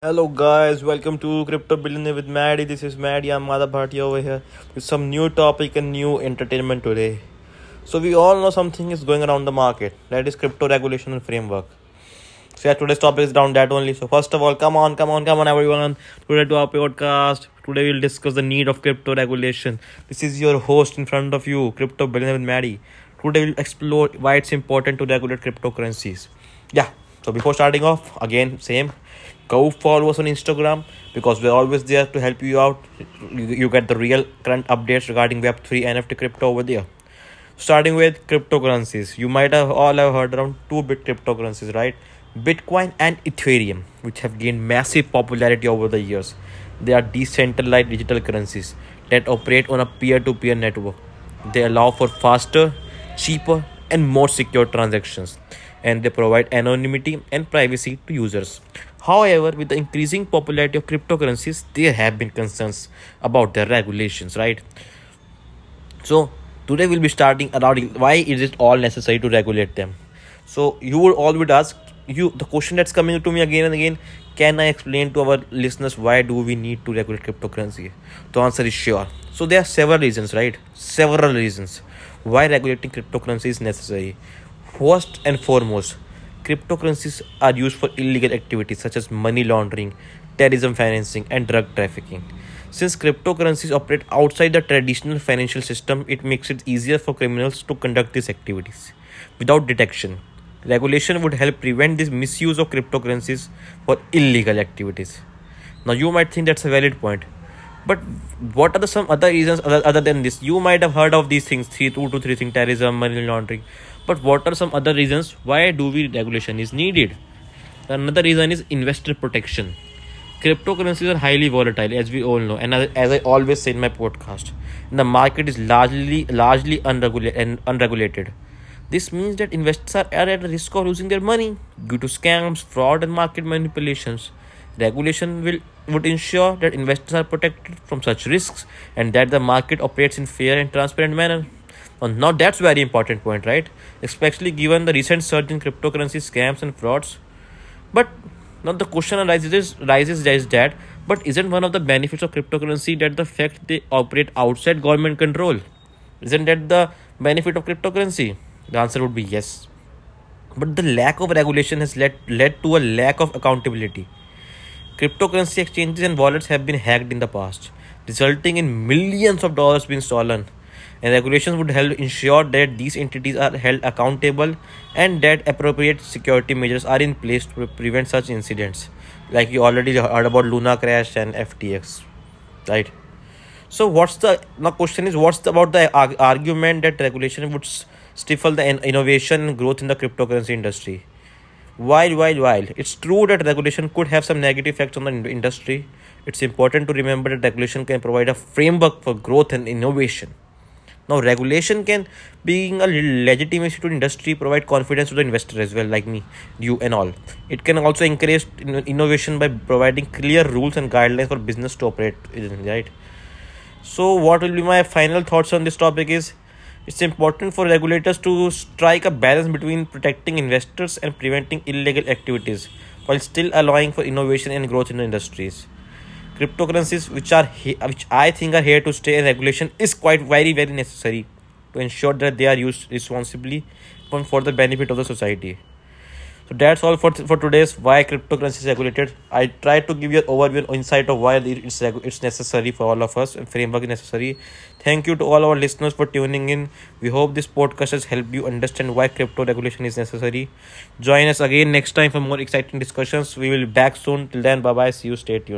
Hello guys, welcome to Crypto Billionaire with Maddie. This is Maddie. I'm Madhav Bhatia over here with some new topic and new entertainment today. So we all know something is going around the market. That is crypto regulation and framework. So yeah, today's topic is around that only. So first of all, come on, come on, come on everyone. Today to our podcast. Today we'll discuss the need of crypto regulation. This is your host in front of you, Crypto Billionaire with Maddie. Today we'll explore why it's important to regulate cryptocurrencies. Yeah, so before starting off, again, same go follow us on instagram because we're always there to help you out. You, you get the real current updates regarding web3 nft crypto over there. Starting with cryptocurrencies. You might have all have heard around two bit cryptocurrencies right? Bitcoin and ethereum which have gained massive popularity over the years. They are decentralized digital currencies that operate on a peer-to-peer network. They allow for faster cheaper and more secure transactions and they provide anonymity and privacy to users However, with the increasing popularity of cryptocurrencies, there have been concerns about their regulations, right? So, today we'll be starting around why is it all necessary to regulate them. So, you would would ask you the question that's coming to me again and again can I explain to our listeners why do we need to regulate cryptocurrency? The answer is sure. So, there are several reasons, right? Several reasons why regulating cryptocurrency is necessary. First and foremost, Cryptocurrencies are used for illegal activities such as money laundering, terrorism financing, and drug trafficking. Since cryptocurrencies operate outside the traditional financial system, it makes it easier for criminals to conduct these activities without detection. Regulation would help prevent this misuse of cryptocurrencies for illegal activities. Now, you might think that's a valid point, but what are the some other reasons other, other than this? You might have heard of these things: three, two to three things, terrorism, money laundering. But what are some other reasons why do we regulation is needed? Another reason is investor protection. Cryptocurrencies are highly volatile, as we all know, and as I always say in my podcast, the market is largely largely unregulated unregulated. This means that investors are at risk of losing their money due to scams, fraud, and market manipulations. Regulation will would ensure that investors are protected from such risks and that the market operates in fair and transparent manner. Now that's very important point, right? Especially given the recent surge in cryptocurrency scams and frauds. But now the question arises is, rises is that but isn't one of the benefits of cryptocurrency that the fact they operate outside government control? Isn't that the benefit of cryptocurrency? The answer would be yes. But the lack of regulation has led led to a lack of accountability. Cryptocurrency exchanges and wallets have been hacked in the past, resulting in millions of dollars being stolen and regulations would help ensure that these entities are held accountable and that appropriate security measures are in place to prevent such incidents. Like you already heard about luna crash and ftx right? So what's the now question is what's the, about the arg- argument that regulation would stifle the in- innovation growth in the cryptocurrency industry? While while while. It's true that regulation could have some negative effects on the industry. It's important to remember that regulation can provide a framework for growth and innovation now, regulation can, being a legitimacy to industry, provide confidence to the investor as well, like me, you, and all. It can also encourage innovation by providing clear rules and guidelines for business to operate, right? So, what will be my final thoughts on this topic is it's important for regulators to strike a balance between protecting investors and preventing illegal activities while still allowing for innovation and growth in industries cryptocurrencies which are uh, which I think are here to stay regulation is quite very very necessary to ensure that they are used responsibly and for the benefit of the society. So that's all for for today's why cryptocurrency is regulated. I tried to give you an overview insight of why it's it's necessary for all of us and framework is necessary. Thank you to all our listeners for tuning in. We hope this podcast has helped you understand why crypto regulation is necessary. Join us again next time for more exciting discussions. We will be back soon. Till then, bye bye. See you. Stay tuned.